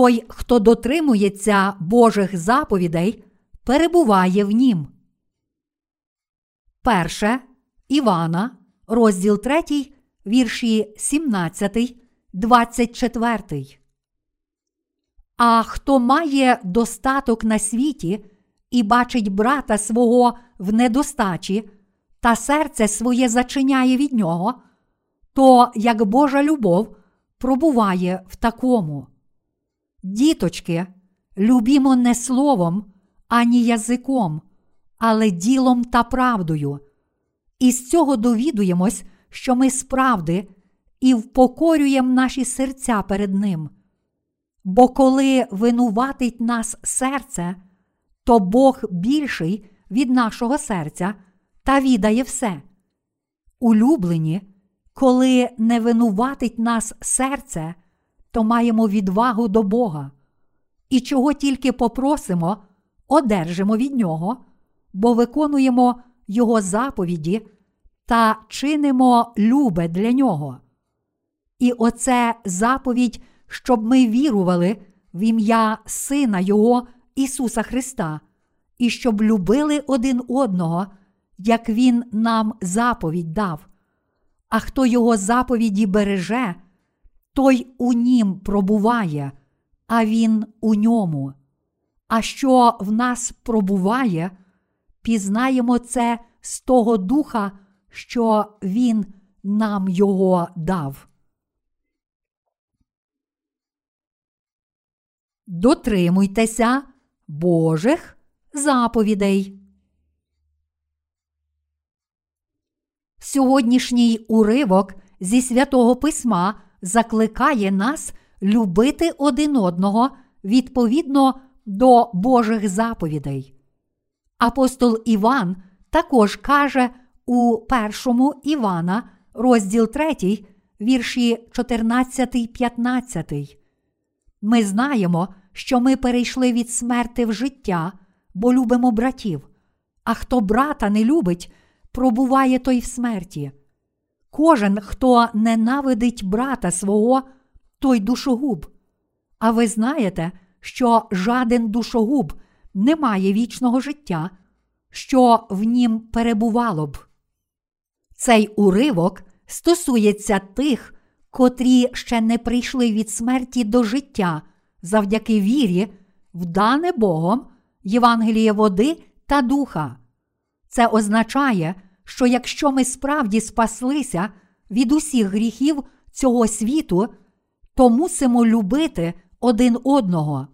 Той, хто дотримується Божих заповідей, перебуває в нім. Перше Івана, розділ 3, вірші 17, 24. А хто має достаток на світі і бачить брата свого в недостачі, та серце своє зачиняє від нього, то як Божа любов пробуває в такому. Діточки, любімо не словом, ані язиком, але ділом та правдою. І з цього довідуємось, що ми справди і впокорюємо наші серця перед Ним. Бо коли винуватить нас серце, то Бог більший від нашого серця та відає все. Улюблені, коли не винуватить нас серце, то маємо відвагу до Бога. І чого тільки попросимо, одержимо від Нього, бо виконуємо Його заповіді та чинимо любе для Нього. І оце заповідь, щоб ми вірували в ім'я Сина Його Ісуса Христа, і щоб любили один одного, як Він нам заповідь дав. А хто Його заповіді береже, той у нім пробуває, а Він у ньому. А що в нас пробуває, пізнаємо це з того духа, що Він нам його дав. Дотримуйтеся Божих заповідей. Сьогоднішній уривок зі святого письма закликає нас любити один одного відповідно до Божих заповідей. Апостол Іван також каже у першому Івана, розділ 3, вірші 14, 15. Ми знаємо, що ми перейшли від смерти в життя, бо любимо братів. А хто брата не любить, пробуває той в смерті. Кожен, хто ненавидить брата свого, той душогуб. А ви знаєте, що жаден душогуб не має вічного життя, що в нім перебувало б. Цей уривок стосується тих, котрі ще не прийшли від смерті до життя завдяки вірі, в дане Богом Євангеліє води та духа. Це означає, що якщо ми справді спаслися від усіх гріхів цього світу, то мусимо любити один одного.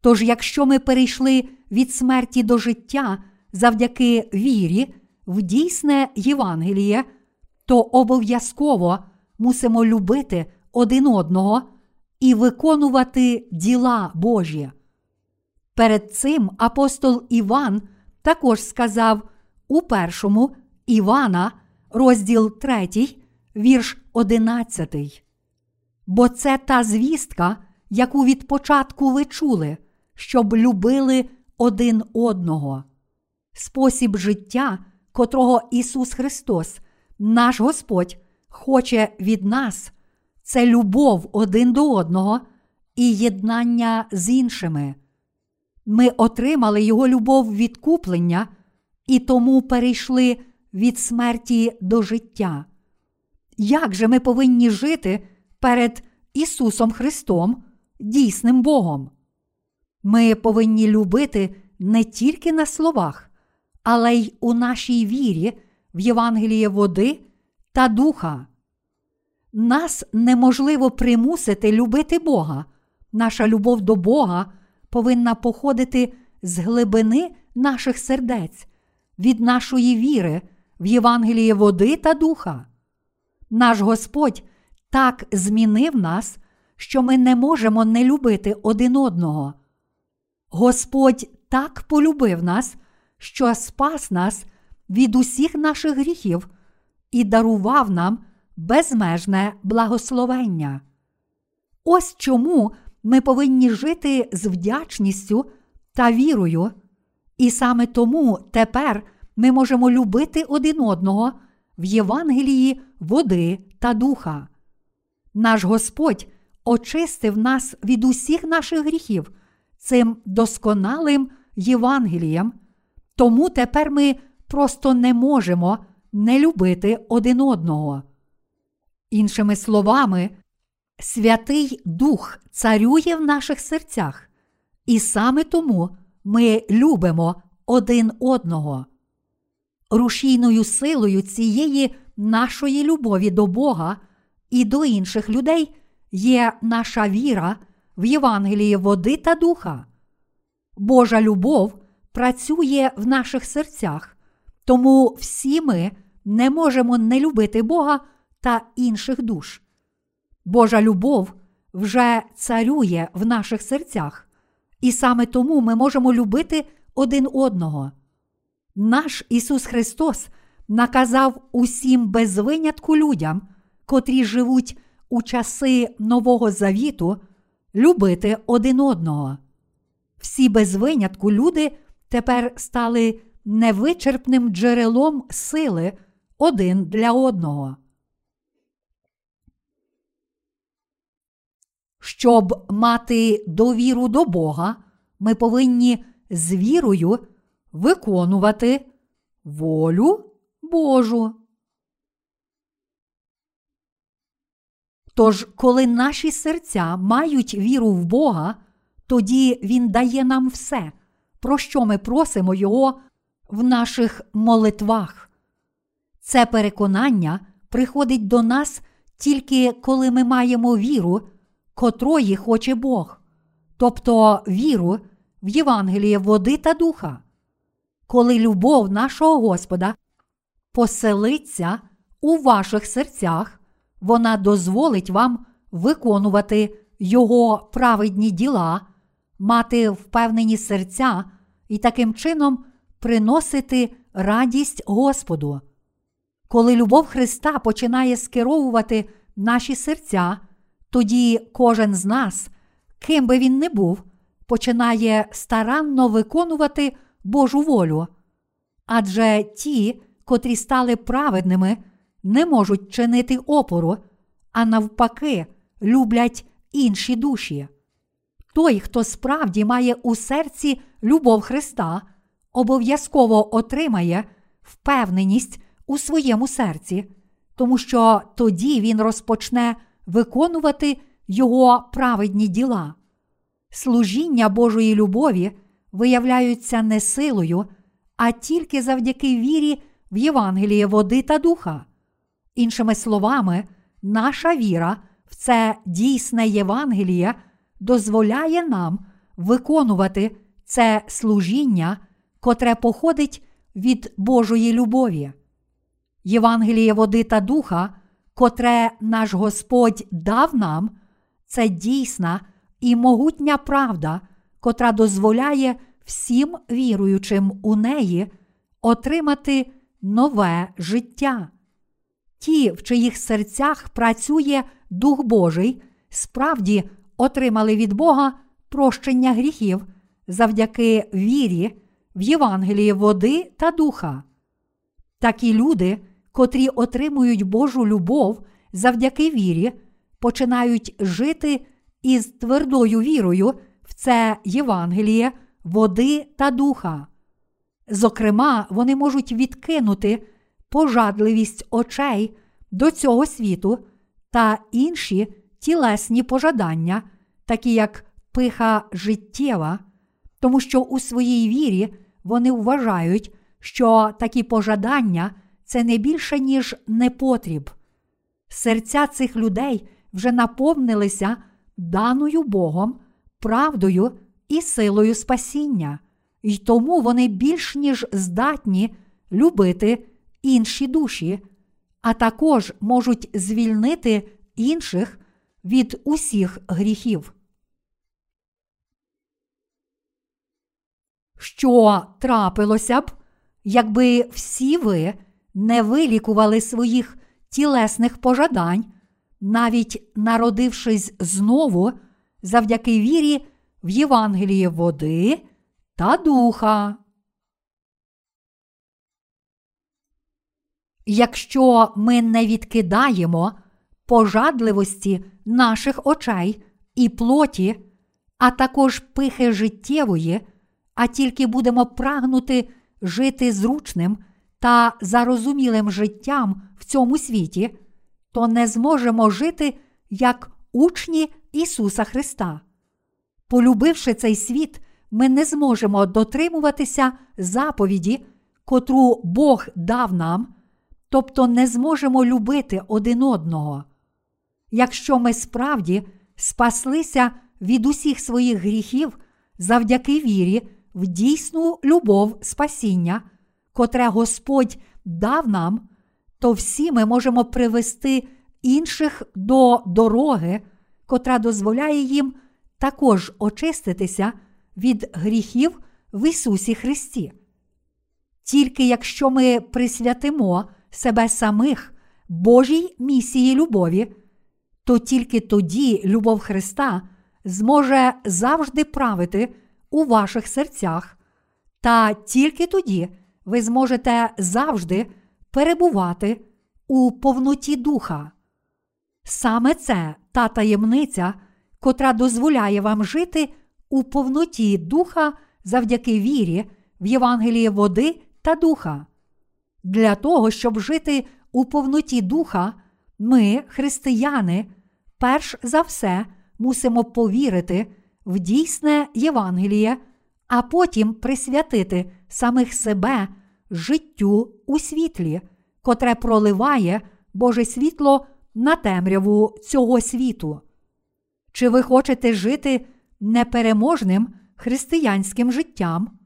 Тож, якщо ми перейшли від смерті до життя завдяки вірі в дійсне Євангеліє, то обов'язково мусимо любити один одного і виконувати діла Божі. Перед цим апостол Іван також сказав у першому Івана, розділ 3, вірш 11. Бо це та звістка, яку від початку ви чули, щоб любили один одного. Спосіб життя, котрого Ісус Христос, наш Господь, хоче від нас, це любов один до одного і єднання з іншими. Ми отримали Його любов відкуплення і тому перейшли від смерті до життя. Як же ми повинні жити перед Ісусом Христом, дійсним Богом? Ми повинні любити не тільки на словах, але й у нашій вірі в Євангеліє води та духа. Нас неможливо примусити любити Бога. Наша любов до Бога повинна походити з глибини наших сердець, від нашої віри в Євангеліє води та духа. Наш Господь так змінив нас, що ми не можемо не любити один одного. Господь так полюбив нас, що спас нас від усіх наших гріхів і дарував нам безмежне благословення. Ось чому ми повинні жити з вдячністю та вірою, і саме тому тепер ми можемо любити один одного в Євангелії води та духа. Наш Господь очистив нас від усіх наших гріхів цим досконалим Євангелієм, тому тепер ми просто не можемо не любити один одного. Іншими словами, Святий Дух царює в наших серцях, і саме тому ми любимо один одного. Рушійною силою цієї нашої любові до Бога і до інших людей є наша віра в Євангелії води та духа. Божа любов працює в наших серцях, тому всі ми не можемо не любити Бога та інших душ. Божа любов вже царює в наших серцях, і саме тому ми можемо любити один одного. Наш Ісус Христос наказав усім без винятку людям, котрі живуть у часи Нового Завіту, любити один одного. Всі без винятку люди тепер стали невичерпним джерелом сили один для одного. Щоб мати довіру до Бога, ми повинні з вірою виконувати волю Божу. Тож, коли наші серця мають віру в Бога, тоді Він дає нам все, про що ми просимо Його в наших молитвах. Це переконання приходить до нас тільки коли ми маємо віру, котрої хоче Бог, тобто віру в Євангеліє води та духа. Коли любов нашого Господа поселиться у ваших серцях, вона дозволить вам виконувати Його праведні діла, мати впевнені серця і таким чином приносити радість Господу. Коли любов Христа починає скеровувати наші серця, тоді кожен з нас, ким би він не був, починає старанно виконувати Божу волю. Адже ті, котрі стали праведними, не можуть чинити опору, а навпаки, люблять інші душі. Той, хто справді має у серці любов Христа, обов'язково отримає впевненість у своєму серці, тому що тоді він розпочне виконувати його праведні діла. Служіння Божої любові виявляються не силою, а тільки завдяки вірі в Євангеліє води та духа. Іншими словами, наша віра в це дійсне Євангеліє дозволяє нам виконувати це служіння, котре походить від Божої любові. Євангеліє води та духа, котре наш Господь дав нам, це дійсна і могутня правда, котра дозволяє всім віруючим у неї отримати нове життя. Ті, в чиїх серцях працює Дух Божий, справді отримали від Бога прощення гріхів завдяки вірі в Євангелії води та духа. Такі люди, котрі отримують Божу любов завдяки вірі, починають жити із твердою вірою в це Євангеліє, води та духа. Зокрема, вони можуть відкинути пожадливість очей до цього світу та інші тілесні пожадання, такі як пиха життєва, тому що у своїй вірі вони вважають, що такі пожадання це не більше, ніж непотріб. Серця цих людей вже наповнилися даною Богом, правдою і силою спасіння, і тому вони більш ніж здатні любити інші душі, а також можуть звільнити інших від усіх гріхів. Що трапилося б, якби всі ви не вилікували своїх тілесних пожадань, навіть народившись знову завдяки вірі в Євангеліє води та духа. Якщо ми не відкидаємо пожадливості наших очей і плоті, а також пихи життєвої, а тільки будемо прагнути жити зручним та зарозумілим життям в цьому світі, то не зможемо жити як учні Ісуса Христа. Полюбивши цей світ, ми не зможемо дотримуватися заповіді, котру Бог дав нам, тобто не зможемо любити один одного. Якщо ми справді спаслися від усіх своїх гріхів завдяки вірі в дійсну любов спасіння, котре Господь дав нам, то всі ми можемо привести інших до дороги, котра дозволяє їм також очиститися від гріхів в Ісусі Христі. Тільки якщо ми присвятимо себе самих Божій місії любові, то тільки тоді любов Христа зможе завжди правити у ваших серцях, та тільки тоді ви зможете завжди перебувати у повноті духа. Саме це та таємниця, котра дозволяє вам жити у повноті духа завдяки вірі в Євангеліє води та духа. Для того, щоб жити у повноті духа, ми, християни, перш за все мусимо повірити в дійсне Євангеліє, а потім присвятити самих себе життю у світлі, котре проливає Боже світло на темряву цього світу. Чи ви хочете жити непереможним християнським життям?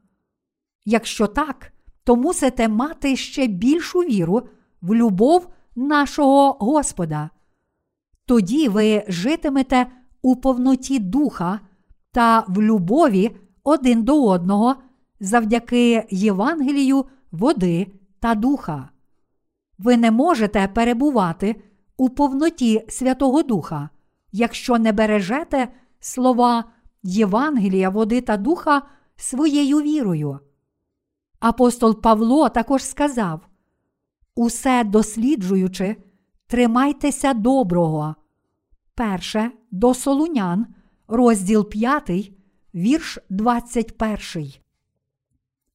Якщо так, то мусите мати ще більшу віру в любов нашого Господа. Тоді ви житимете у повноті духа та в любові один до одного завдяки Євангелію води та духа. Ви не можете перебувати у повноті Святого Духа, якщо не бережете слова Євангелія, води та духа своєю вірою. Апостол Павло також сказав: Усе досліджуючи, тримайтеся доброго. Перше до Солунян, розділ 5, вірш 21.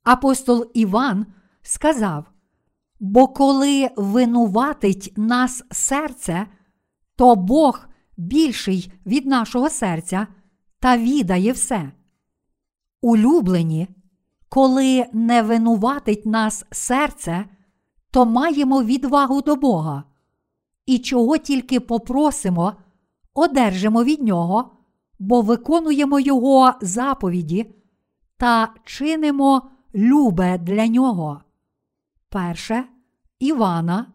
Апостол Іван сказав: Бо коли винуватить нас серце, то Бог більший від нашого серця та відає все. Улюблені, коли не винуватить нас серце, то маємо відвагу до Бога. І чого тільки попросимо, одержимо від Нього, бо виконуємо Його заповіді та чинимо любе для Нього. Перше Івана,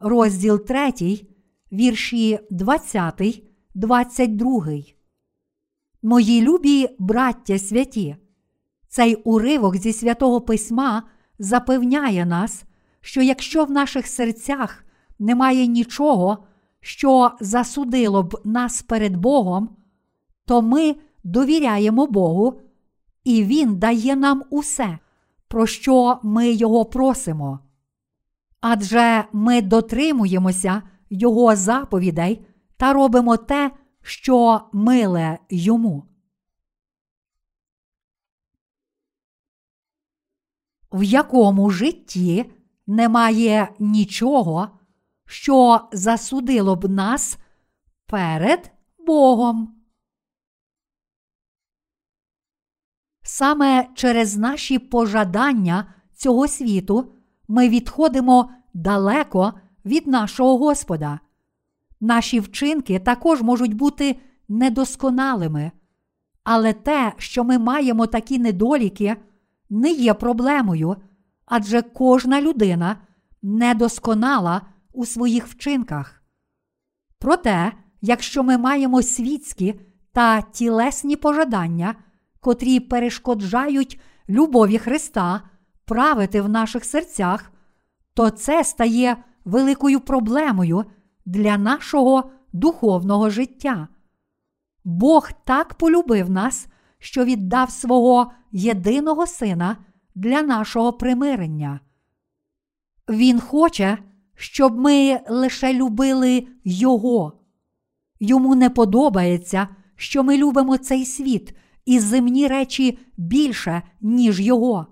розділ 3, вірші 20, 22. Мої любі браття святі. Цей уривок зі святого Письма запевняє нас, що якщо в наших серцях немає нічого, що засудило б нас перед Богом, то ми довіряємо Богу, і Він дає нам усе, про що ми Його просимо. Адже ми дотримуємося Його заповідей та робимо те, що миле йому. В якому житті немає нічого, що засудило б нас перед Богом. Саме через наші пожадання цього світу ми відходимо далеко від нашого Господа. Наші вчинки також можуть бути недосконалими, але те, що ми маємо такі недоліки, не є проблемою, адже кожна людина недосконала у своїх вчинках. Проте, якщо ми маємо світські та тілесні пожадання, котрі перешкоджають любові Христа правити в наших серцях, то це стає великою проблемою для нашого духовного життя. Бог так полюбив нас, що віддав свого єдиного Сина для нашого примирення. Він хоче, щоб ми лише любили Його. Йому не подобається, що ми любимо цей світ і земні речі більше, ніж його.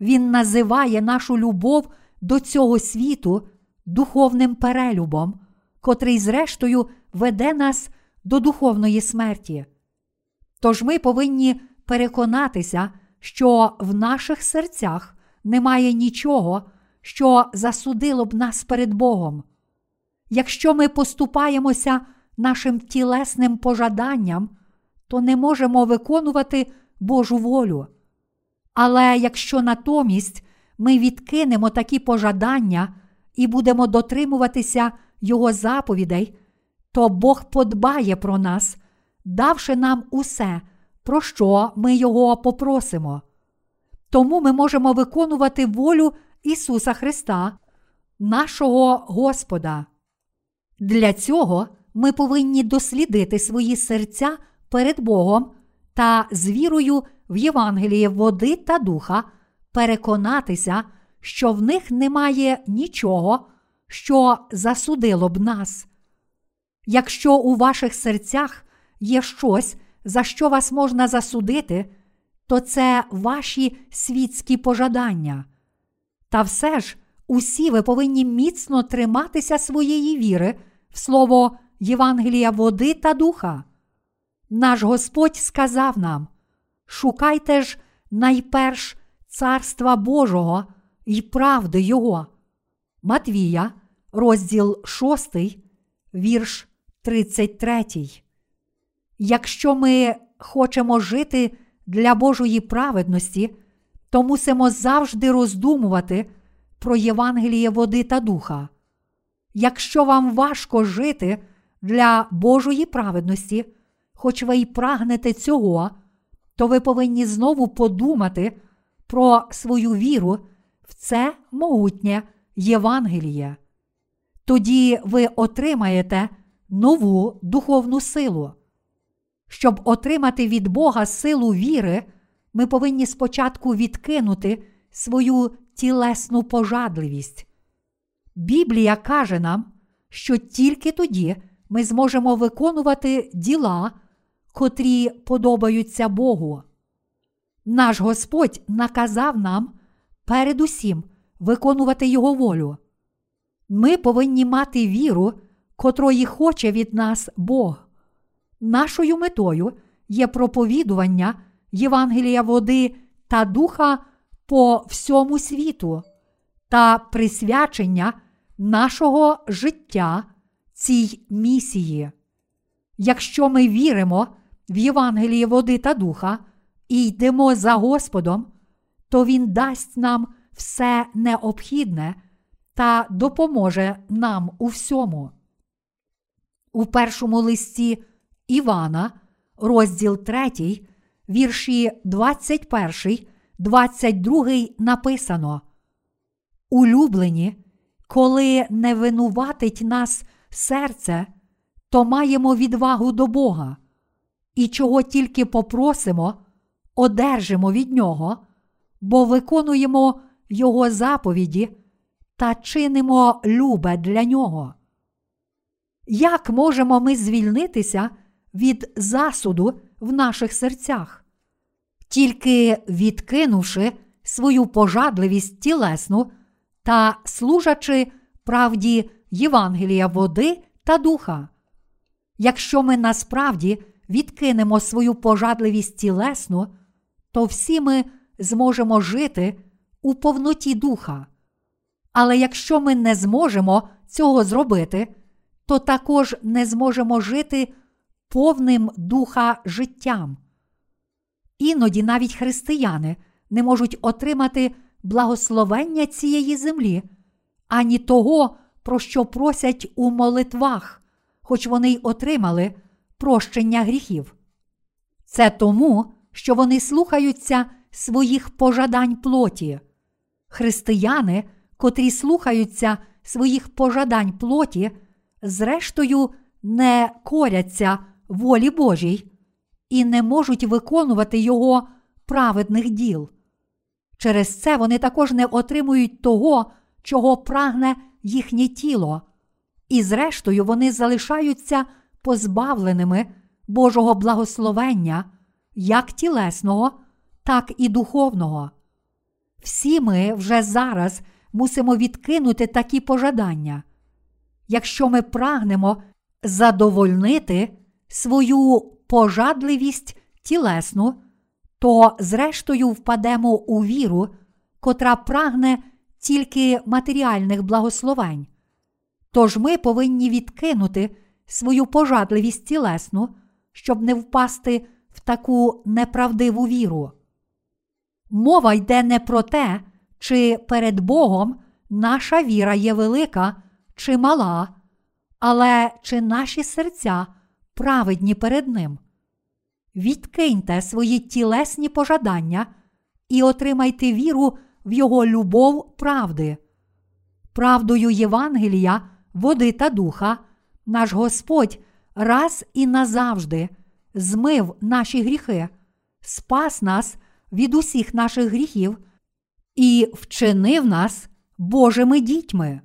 Він називає нашу любов до цього світу духовним перелюбом, котрий, зрештою, веде нас до духовної смерті. Тож ми повинні переконатися, що в наших серцях немає нічого, що засудило б нас перед Богом. Якщо ми поступаємося нашим тілесним пожаданням, то не можемо виконувати Божу волю. Але якщо натомість ми відкинемо такі пожадання і будемо дотримуватися Його заповідей, то Бог подбає про нас, давши нам усе, про що ми Його попросимо. Тому ми можемо виконувати волю Ісуса Христа, нашого Господа. Для цього ми повинні дослідити свої серця перед Богом та з вірою в Євангеліє води та духа переконатися, що в них немає нічого, що засудило б нас. Якщо у ваших серцях є щось, за що вас можна засудити, то це ваші світські пожадання. Та все ж усі ви повинні міцно триматися своєї віри в слово Євангелія води та духа. Наш Господь сказав нам: шукайте ж найперш Царства Божого і правди Його. Матвія, розділ 6, вірш 33. Якщо ми хочемо жити для Божої праведності, то мусимо завжди роздумувати про Євангеліє води та духа. Якщо вам важко жити для Божої праведності, хоч ви й прагнете цього, то ви повинні знову подумати про свою віру в це могутнє Євангеліє. Тоді ви отримаєте нову духовну силу. Щоб отримати від Бога силу віри, ми повинні спочатку відкинути свою тілесну пожадливість. Біблія каже нам, що тільки тоді ми зможемо виконувати діла, котрі подобаються Богу. Наш Господь наказав нам передусім виконувати Його волю. Ми повинні мати віру, котрої хоче від нас Бог. Нашою метою є проповідування Євангелія води та духа по всьому світу та присвячення нашого життя цій місії. Якщо ми віримо в Євангеліє води та духа і йдемо за Господом, то Він дасть нам все необхідне та допоможе нам у всьому. У першому листі Івана, розділ 3, вірші 21, 22 написано. Улюблені, коли не винуватить нас серце, то маємо відвагу до Бога, і чого тільки попросимо, одержимо від Нього, бо виконуємо Його заповіді та чинимо любе для Нього. Як можемо ми звільнитися від засуду в наших серцях? Тільки відкинувши свою пожадливість тілесну та служачи правді Євангелія води та духа. Якщо ми насправді відкинемо свою пожадливість тілесну, то всі ми зможемо жити у повноті духа. Але якщо ми не зможемо цього зробити, то також не зможемо жити повним духа життям. Іноді навіть християни не можуть отримати благословення цієї землі, ані того, про що просять у молитвах, хоч вони й отримали прощення гріхів. Це тому, що вони слухаються своїх пожадань плоті. Християни, котрі слухаються своїх пожадань плоті, зрештою не коряться волі Божій і не можуть виконувати Його праведних діл. Через це вони також не отримують того, чого прагне їхнє тіло, і зрештою вони залишаються позбавленими Божого благословення, як тілесного, так і духовного. Всі ми вже зараз мусимо відкинути такі пожадання. Якщо ми прагнемо задовольнити свою пожадливість тілесну, то зрештою впадемо у віру, котра прагне тільки матеріальних благословень. Тож ми повинні відкинути свою пожадливість тілесну, щоб не впасти в таку неправдиву віру. Мова йде не про те, чи перед Богом наша віра є велика чи мала, але чи наші серця праведні перед Ним. Відкиньте свої тілесні пожадання і отримайте віру в Його любов правди. Правдою Євангелія, води та духа, наш Господь раз і назавжди змив наші гріхи, спас нас від усіх наших гріхів і вчинив нас Божими дітьми.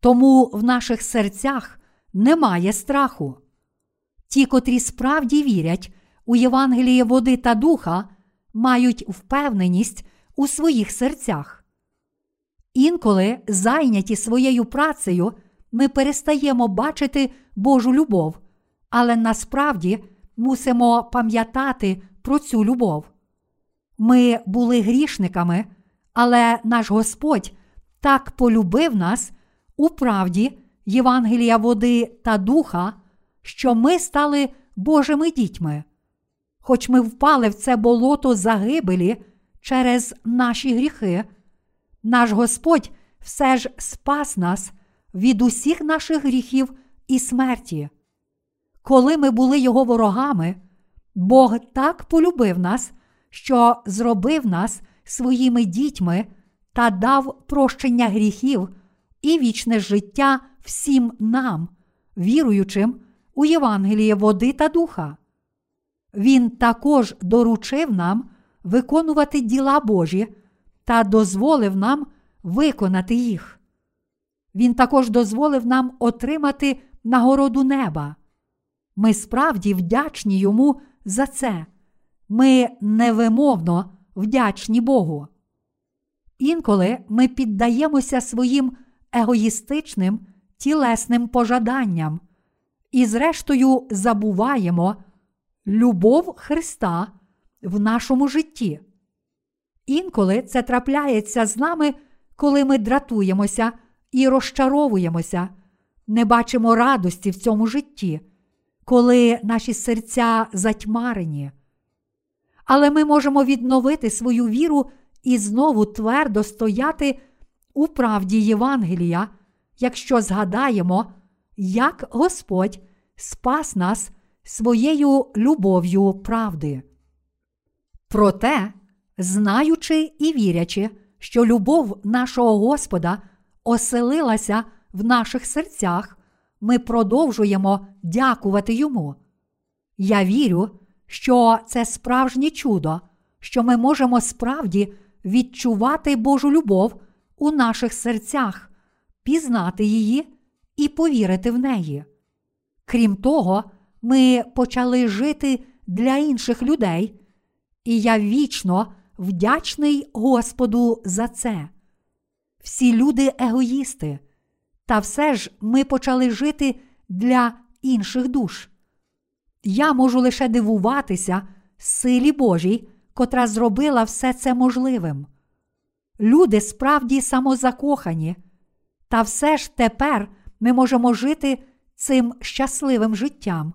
Тому в наших серцях немає страху. Ті, котрі справді вірять у Євангеліє води та духа, мають впевненість у своїх серцях. Інколи, зайняті своєю працею, ми перестаємо бачити Божу любов, але насправді мусимо пам'ятати про цю любов. Ми були грішниками, але наш Господь так полюбив нас у правді Євангелія води та духа, що ми стали Божими дітьми. Хоч ми впали в це болото загибелі через наші гріхи, наш Господь все ж спас нас від усіх наших гріхів і смерті. Коли ми були його ворогами, Бог так полюбив нас, що зробив нас своїми дітьми та дав прощення гріхів і вічне життя всім нам, віруючим у Євангеліє води та духа. Він також доручив нам виконувати діла Божі та дозволив нам виконати їх. Він також дозволив нам отримати нагороду неба. Ми справді вдячні йому за це. Ми невимовно вдячні Богу. Інколи ми піддаємося своїм егоїстичним тілесним пожаданням і, зрештою, забуваємо любов Христа в нашому житті. Інколи це трапляється з нами, коли ми дратуємося і розчаровуємося, не бачимо радості в цьому житті, коли наші серця затьмарені. Але ми можемо відновити свою віру і знову твердо стояти у правді Євангелія, якщо згадаємо, як Господь спас нас своєю любов'ю правди. Проте, знаючи і вірячи, що любов нашого Господа оселилася в наших серцях, ми продовжуємо дякувати Йому. Я вірю, що це справжнє чудо, що ми можемо справді відчувати Божу любов у наших серцях, пізнати її і повірити в неї. Крім того, ми почали жити для інших людей, і я вічно вдячний Господу за це. Всі люди егоїсти, та все ж ми почали жити для інших душ. Я можу лише дивуватися силі Божій, котра зробила все це можливим. Люди справді самозакохані, та все ж тепер ми можемо жити цим щасливим життям.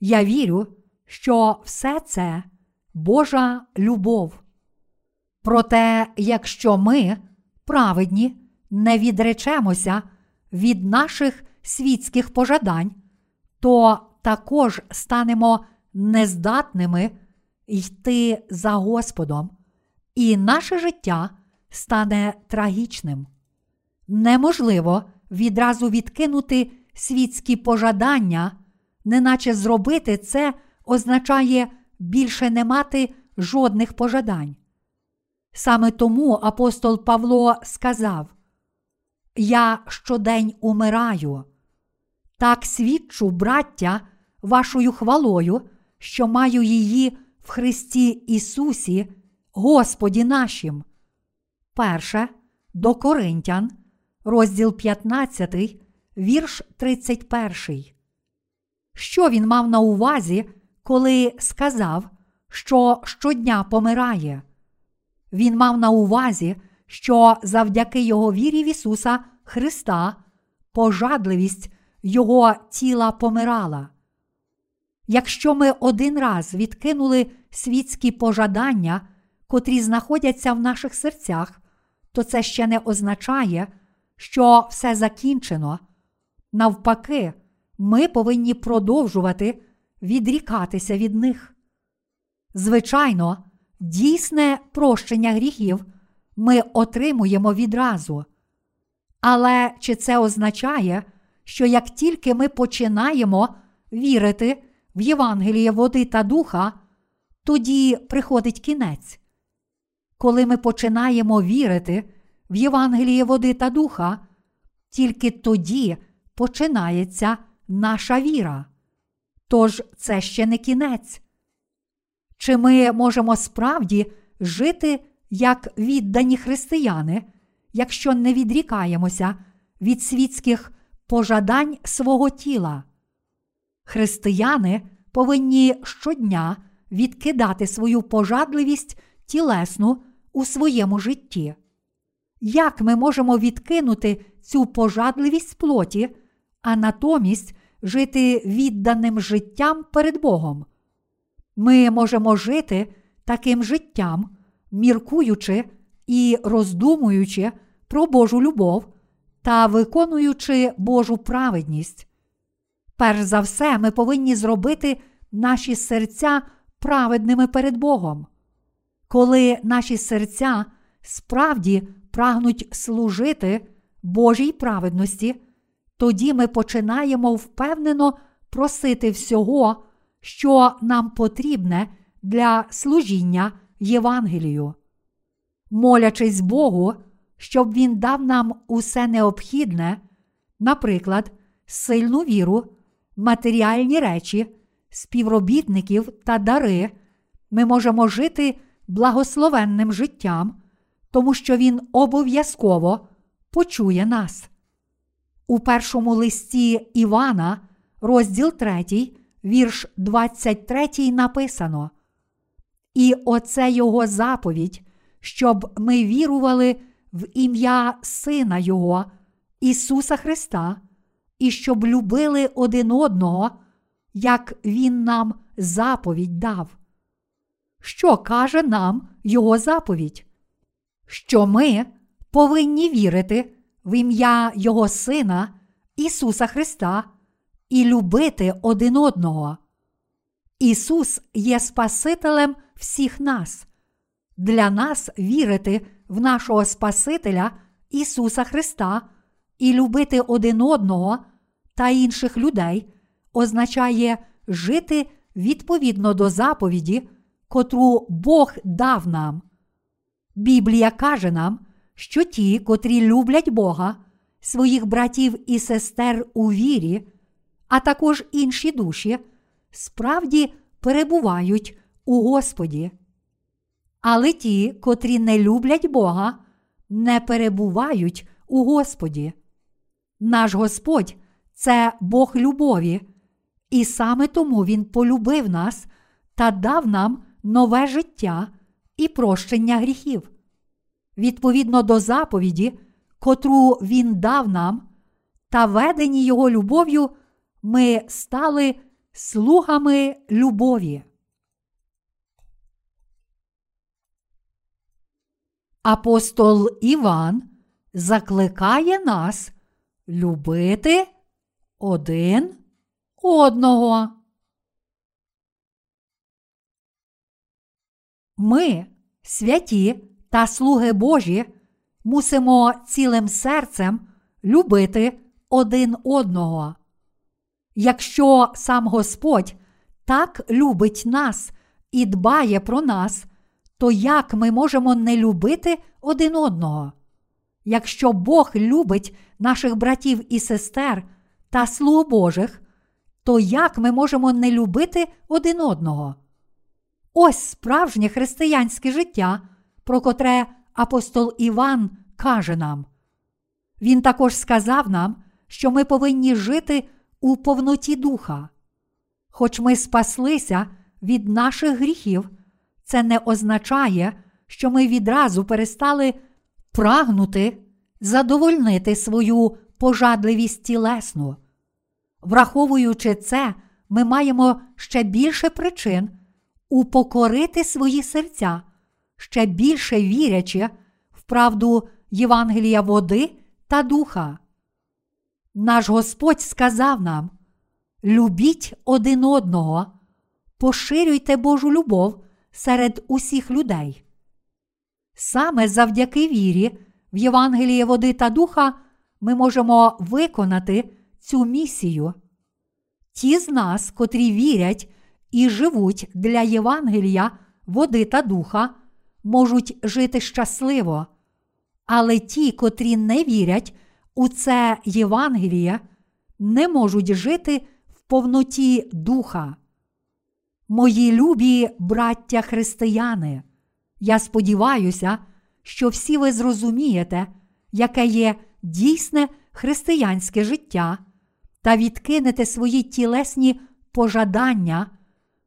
Я вірю, що все це Божа любов. Проте, якщо ми, праведні, не відречемося від наших світських пожадань, то також станемо нездатними йти за Господом, і наше життя стане трагічним. Неможливо відразу відкинути світські пожадання, неначе зробити це означає більше не мати жодних пожадань. Саме тому апостол Павло сказав: Я щодень умираю. Так свідчу, браття, вашою хвалою, що маю її в Христі Ісусі, Господі нашим. Перше до Коринтян, розділ 15, вірш 31. Що він мав на увазі, коли сказав, що щодня помирає? Він мав на увазі, що завдяки його вірі в Ісуса Христа пожадливість Його тіла помирала. Якщо ми один раз відкинули світські пожадання, котрі знаходяться в наших серцях, то це ще не означає, що все закінчено. Навпаки, ми повинні продовжувати відрікатися від них. Звичайно, дійсне прощення гріхів ми отримуємо відразу. Але чи це означає, що як тільки ми починаємо вірити в Євангеліє води та духа, тоді приходить кінець? Коли ми починаємо вірити в Євангеліє води та духа, тільки тоді починається наша віра. Тож це ще не кінець. Чи ми можемо справді жити як віддані християни, якщо не відрікаємося від світських пожадань свого тіла? Християни повинні щодня відкидати свою пожадливість тілесну у своєму житті. Як ми можемо відкинути цю пожадливість плоті, а натомість жити відданим життям перед Богом? Ми можемо жити таким життям, міркуючи і роздумуючи про Божу любов та виконуючи Божу праведність. Перш за все, ми повинні зробити наші серця праведними перед Богом. Коли наші серця справді прагнуть служити Божій праведності, тоді ми починаємо впевнено просити всього, що нам потрібне для служіння Євангелію. Молячись Богу, щоб Він дав нам усе необхідне, наприклад, сильну віру, матеріальні речі, співробітників та дари, ми можемо жити благословенним життям, тому що Він обов'язково почує нас. У першому листі Івана, розділ 3, вірш 23 написано. І оце його заповідь, щоб ми вірували в ім'я Сина Його, Ісуса Христа, і щоб любили один одного, як Він нам заповідь дав. Що каже нам Його заповідь? Що ми повинні вірити в ім'я Його Сина, Ісуса Христа, і любити один одного. Ісус є Спасителем всіх нас. Для нас вірити в нашого Спасителя Ісуса Христа і любити один одного та інших людей означає жити відповідно до заповіді, котру Бог дав нам. Біблія каже нам, що ті, котрі люблять Бога, своїх братів і сестер у вірі, а також інші душі, справді перебувають у Господі. Але ті, котрі не люблять Бога, не перебувають у Господі. Наш Господь це Бог любові, і саме тому Він полюбив нас та дав нам нове життя і прощення гріхів. Відповідно до заповіді, котру Він дав нам, та ведені Його любов'ю, ми стали слугами любові. Апостол Іван закликає нас любити один одного. Ми, святі та слуги Божі, мусимо цілим серцем любити один одного. Якщо сам Господь так любить нас і дбає про нас, то як ми можемо не любити один одного? Якщо Бог любить наших братів і сестер та слуг Божих, то як ми можемо не любити один одного? Ось справжнє християнське життя, про котре апостол Іван каже нам. Він також сказав нам, що ми повинні жити у повноті духа. Хоч ми спаслися від наших гріхів, це не означає, що ми відразу перестали прагнути задовольнити свою пожадливість тілесну. Враховуючи це, ми маємо ще більше причин упокорити свої серця, ще більше вірячи в правду Євангелія води та духа. Наш Господь сказав нам: любіть один одного, поширюйте Божу любов серед усіх людей. Саме завдяки вірі в Євангеліє води та духа ми можемо виконати цю місію. Ті з нас, котрі вірять і живуть для Євангелія, води та духа, можуть жити щасливо, але ті, котрі не вірять у це Євангеліє, не можуть жити в повноті духа. Мої любі браття християни, я сподіваюся, що всі ви зрозумієте, яке є дійсне християнське життя, та відкинете свої тілесні пожадання,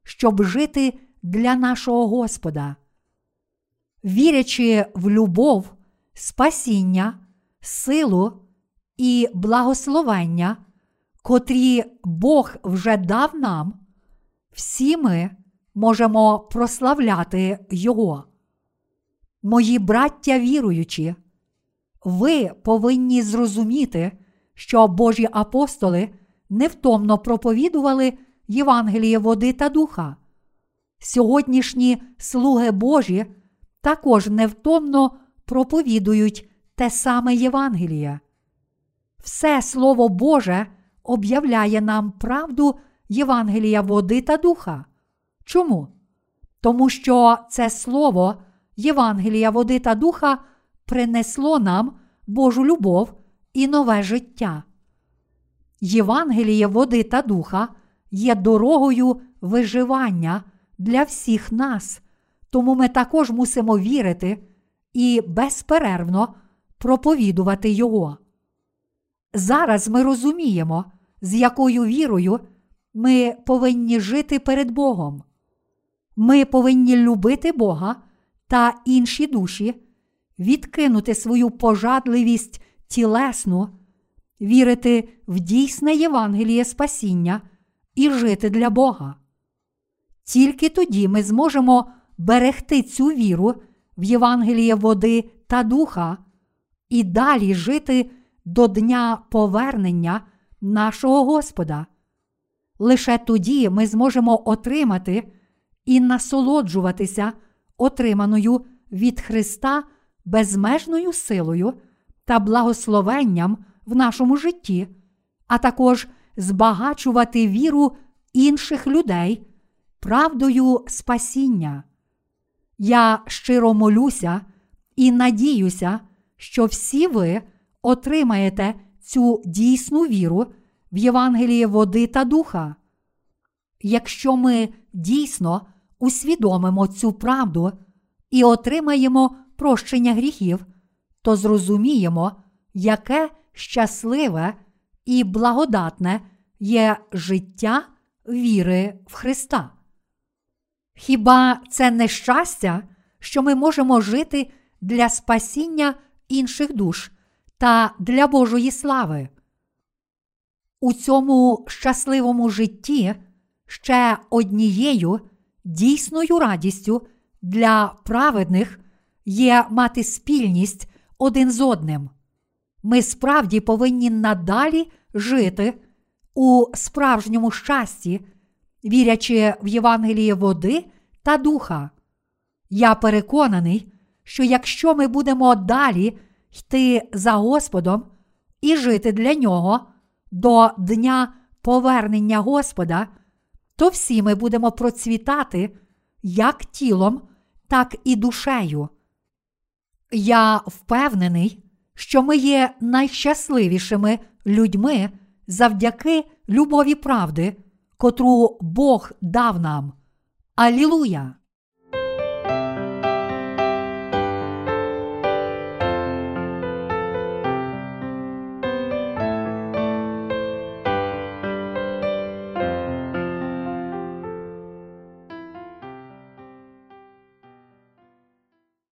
щоб жити для нашого Господа. Вірячи в любов, спасіння, силу і благословення, котрі Бог вже дав нам, всі ми можемо прославляти Його. Мої браття віруючі, ви повинні зрозуміти, що Божі апостоли невтомно проповідували Євангеліє води та духа. Сьогоднішні слуги Божі також невтомно проповідують те саме Євангеліє. Все Слово Боже об'являє нам правду Євангелія води та духа. Чому? Тому що це Слово Євангелія води та духа принесло нам Божу любов і нове життя. Євангеліє води та духа є дорогою виживання для всіх нас, тому ми також мусимо вірити і безперервно проповідувати Його. Зараз ми розуміємо, з якою вірою ми повинні жити перед Богом. Ми повинні любити Бога та інші душі, відкинути свою пожадливість тілесну, вірити в дійсне Євангеліє спасіння і жити для Бога. Тільки тоді ми зможемо берегти цю віру в Євангеліє води та духа і далі жити до дня повернення нашого Господа. Лише тоді ми зможемо отримати і насолоджуватися отриманою від Христа безмежною силою та благословенням в нашому житті, а також збагачувати віру інших людей правдою спасіння. Я щиро молюся і надіюся, що всі ви отримаєте цю дійсну віру в Євангеліє води та духа. Якщо ми дійсно усвідомимо цю правду і отримаємо прощення гріхів, то зрозуміємо, яке щасливе і благодатне є життя віри в Христа. Хіба це не щастя, що ми можемо жити для спасіння інших душ та для Божої слави? У цьому щасливому житті ще однією дійсною радістю для праведних є мати спільність один з одним. Ми справді повинні надалі жити у справжньому щасті, вірячи в Євангеліє води та духа. Я переконаний, що якщо ми будемо далі йти за Господом і жити для нього до дня повернення Господа, то всі ми будемо процвітати як тілом, так і душею. Я впевнений, що ми є найщасливішими людьми завдяки любові правди, котру Бог дав нам. Алілуя!